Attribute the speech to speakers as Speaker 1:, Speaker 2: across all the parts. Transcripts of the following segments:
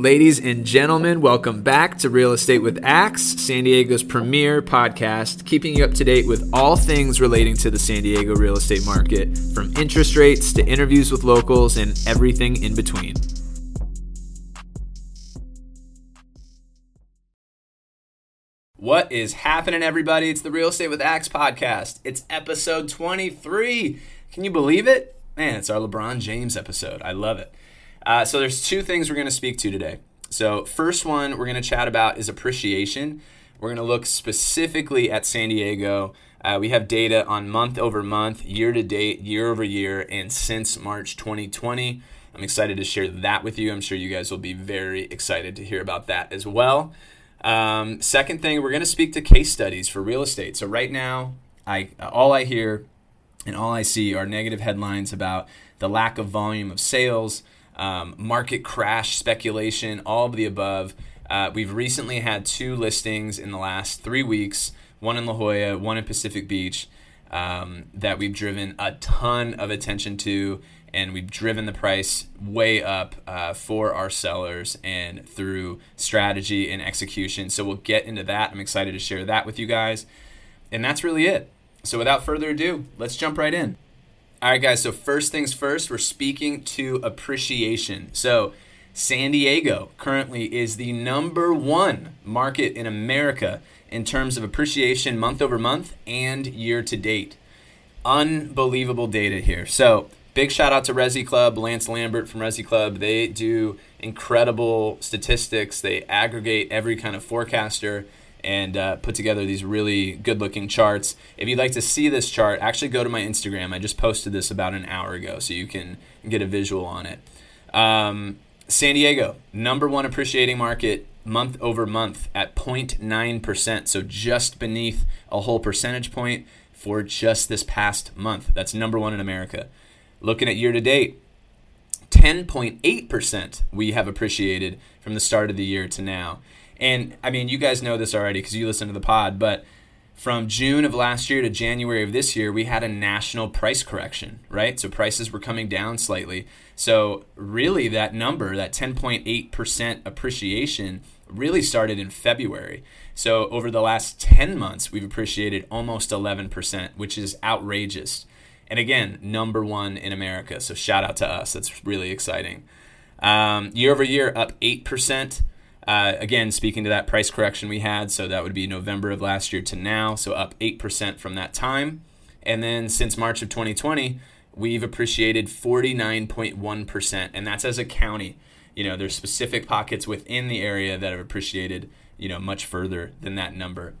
Speaker 1: Ladies and gentlemen, welcome back to Real Estate with Axe, San Diego's premier podcast, keeping you up to date with all things relating to the San Diego real estate market, from interest rates to interviews with locals and everything in between. What is happening, everybody? It's the Real Estate with Axe podcast. It's episode 23. Can you believe it? Man, it's our LeBron James episode. I love it. Uh, so there's two things we're going to speak to today. So first one we're going to chat about is appreciation. We're going to look specifically at San Diego. Uh, we have data on month over month, year to date, year over year, and since March 2020. I'm excited to share that with you. I'm sure you guys will be very excited to hear about that as well. Um, second thing, we're going to speak to case studies for real estate. So right now, I all I hear and all I see are negative headlines about the lack of volume of sales, um, market crash speculation, all of the above. Uh, we've recently had two listings in the last three weeks one in La Jolla, one in Pacific Beach, um, that we've driven a ton of attention to, and we've driven the price way up uh, for our sellers and through strategy and execution. So we'll get into that. I'm excited to share that with you guys. And that's really it. So without further ado, let's jump right in. All right, guys. So first things first, we're speaking to appreciation. So San Diego currently is the number one market in America in terms of appreciation month over month and year to date. Unbelievable data here. So big shout out to Resi Club, Lance Lambert from Resi Club. They do incredible statistics. They aggregate every kind of forecaster and uh, put together these really good looking charts. If you'd like to see this chart, actually go to my Instagram. I just posted this about an hour ago, so you can get a visual on it. Um, San Diego, number one appreciating market month over month at 0.9%, so just beneath a whole percentage point for just this past month. That's number one in America. Looking at year to date, 10.8% we have appreciated from the start of the year to now. And I mean, you guys know this already because you listen to the pod, but from June of last year to January of this year, we had a national price correction, right? So prices were coming down slightly. So, really, that number, that 10.8% appreciation, really started in February. So, over the last 10 months, we've appreciated almost 11%, which is outrageous. And again, number one in America. So, shout out to us. That's really exciting. Um, year over year, up 8%. Uh, again, speaking to that price correction we had, so that would be November of last year to now, so up 8% from that time. And then since March of 2020, we've appreciated 49.1%, and that's as a county. You know, there's specific pockets within the area that have appreciated, you know, much further than that number.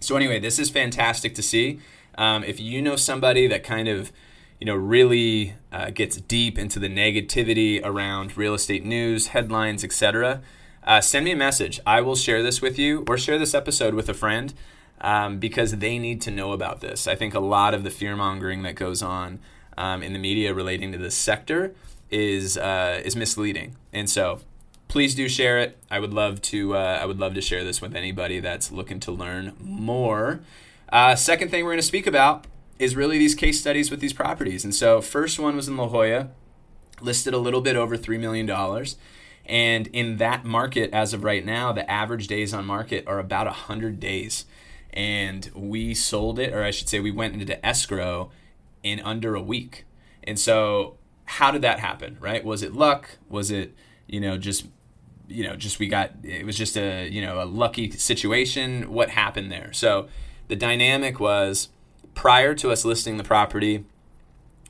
Speaker 1: So anyway, this is fantastic to see. Um, if you know somebody that kind of, you know, really uh, gets deep into the negativity around real estate news, headlines, etc., uh, send me a message. I will share this with you or share this episode with a friend um, because they need to know about this. I think a lot of the fear mongering that goes on um, in the media relating to this sector is uh, is misleading, and so please do share it. I would love to uh, I would love to share this with anybody that's looking to learn more. Uh, second thing we're going to speak about is really these case studies with these properties, and so first one was in La Jolla, listed a little bit over three million dollars. And in that market, as of right now, the average days on market are about 100 days. And we sold it, or I should say, we went into escrow in under a week. And so, how did that happen, right? Was it luck? Was it, you know, just, you know, just we got, it was just a, you know, a lucky situation? What happened there? So, the dynamic was prior to us listing the property,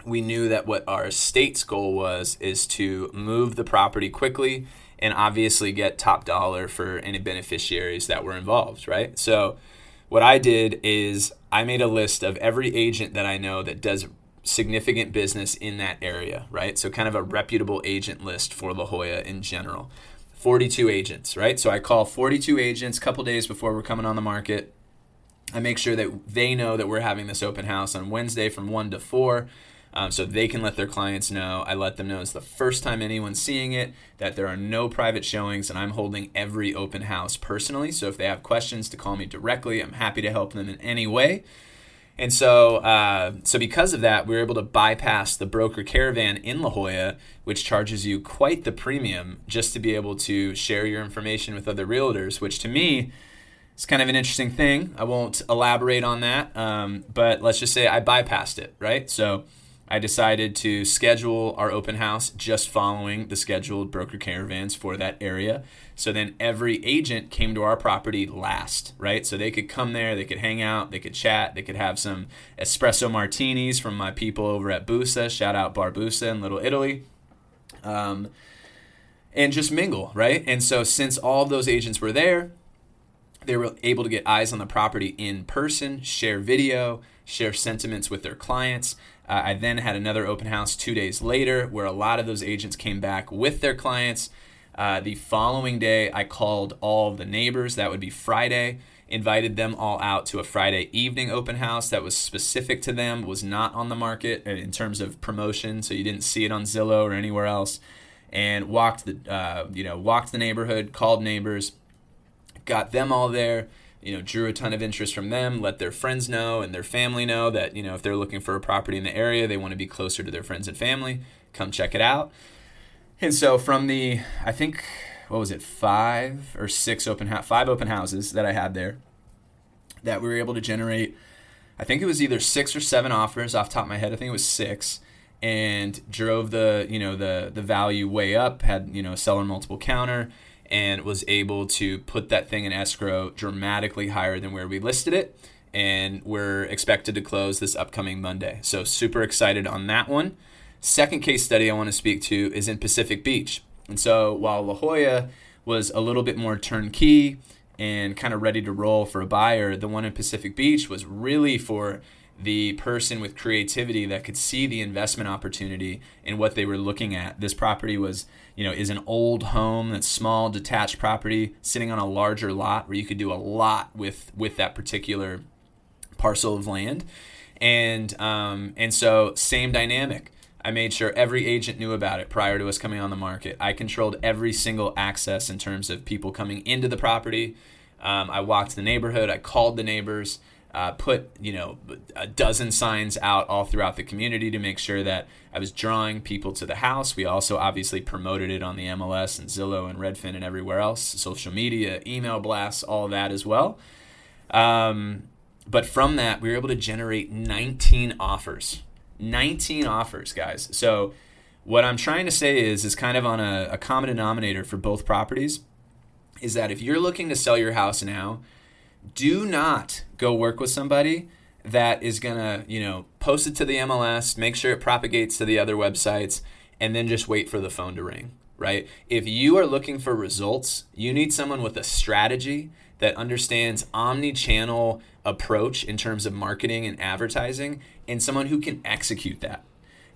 Speaker 1: we knew that what our state's goal was is to move the property quickly and obviously get top dollar for any beneficiaries that were involved, right? So what I did is I made a list of every agent that I know that does significant business in that area, right? So kind of a reputable agent list for La Jolla in general. 42 agents, right? So I call 42 agents a couple days before we're coming on the market. I make sure that they know that we're having this open house on Wednesday from 1 to 4 um, so they can let their clients know. I let them know it's the first time anyone's seeing it, that there are no private showings, and I'm holding every open house personally. So if they have questions, to call me directly. I'm happy to help them in any way. And so, uh, so because of that, we were able to bypass the broker caravan in La Jolla, which charges you quite the premium just to be able to share your information with other realtors. Which to me is kind of an interesting thing. I won't elaborate on that, um, but let's just say I bypassed it, right? So I decided to schedule our open house just following the scheduled broker caravans for that area. So then every agent came to our property last, right? So they could come there, they could hang out, they could chat, they could have some espresso martinis from my people over at Busa. Shout out Barbusa in Little Italy. Um, and just mingle, right? And so since all those agents were there, they were able to get eyes on the property in person, share video, share sentiments with their clients. Uh, I then had another open house two days later where a lot of those agents came back with their clients. Uh, the following day, I called all the neighbors. That would be Friday. Invited them all out to a Friday evening open house that was specific to them, was not on the market in terms of promotion, so you didn't see it on Zillow or anywhere else. And walked the, uh, you know, walked the neighborhood, called neighbors, got them all there you know, drew a ton of interest from them, let their friends know and their family know that, you know, if they're looking for a property in the area, they want to be closer to their friends and family, come check it out. And so from the, I think, what was it, five or six open five open houses that I had there, that we were able to generate, I think it was either six or seven offers off top of my head. I think it was six, and drove the, you know, the the value way up. Had you know seller multiple counter and was able to put that thing in escrow dramatically higher than where we listed it. And we're expected to close this upcoming Monday. So, super excited on that one. Second case study I want to speak to is in Pacific Beach. And so, while La Jolla was a little bit more turnkey and kind of ready to roll for a buyer, the one in Pacific Beach was really for the person with creativity that could see the investment opportunity in what they were looking at. This property was, you know, is an old home that's small, detached property sitting on a larger lot where you could do a lot with with that particular parcel of land. And um, and so same dynamic. I made sure every agent knew about it prior to us coming on the market. I controlled every single access in terms of people coming into the property. Um, I walked the neighborhood. I called the neighbors uh, put you know a dozen signs out all throughout the community to make sure that I was drawing people to the house. We also obviously promoted it on the MLS and Zillow and Redfin and everywhere else, social media, email blasts, all that as well. Um, but from that, we were able to generate 19 offers. 19 offers, guys. So what I'm trying to say is is kind of on a, a common denominator for both properties is that if you're looking to sell your house now do not go work with somebody that is going to, you know, post it to the MLS, make sure it propagates to the other websites, and then just wait for the phone to ring, right? If you are looking for results, you need someone with a strategy that understands omni-channel approach in terms of marketing and advertising and someone who can execute that.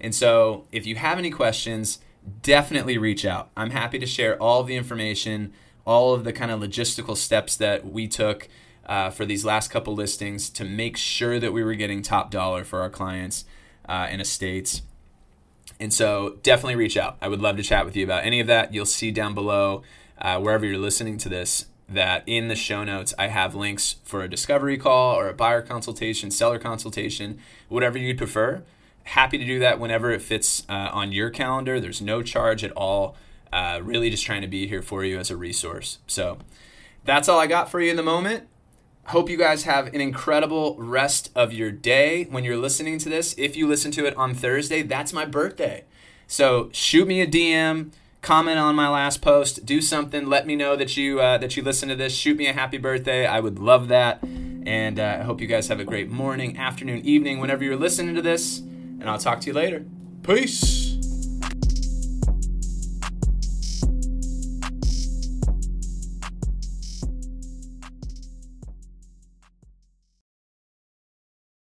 Speaker 1: And so, if you have any questions, definitely reach out. I'm happy to share all the information, all of the kind of logistical steps that we took uh, for these last couple listings to make sure that we were getting top dollar for our clients uh, estates. And so definitely reach out. I would love to chat with you about any of that. You'll see down below, uh, wherever you're listening to this, that in the show notes, I have links for a discovery call or a buyer consultation, seller consultation, whatever you'd prefer. Happy to do that whenever it fits uh, on your calendar. There's no charge at all. Uh, really just trying to be here for you as a resource. So that's all I got for you in the moment. Hope you guys have an incredible rest of your day when you're listening to this. If you listen to it on Thursday, that's my birthday. So shoot me a DM, comment on my last post, do something. Let me know that you uh, that you listen to this. Shoot me a happy birthday. I would love that. And uh, I hope you guys have a great morning, afternoon, evening, whenever you're listening to this. And I'll talk to you later. Peace.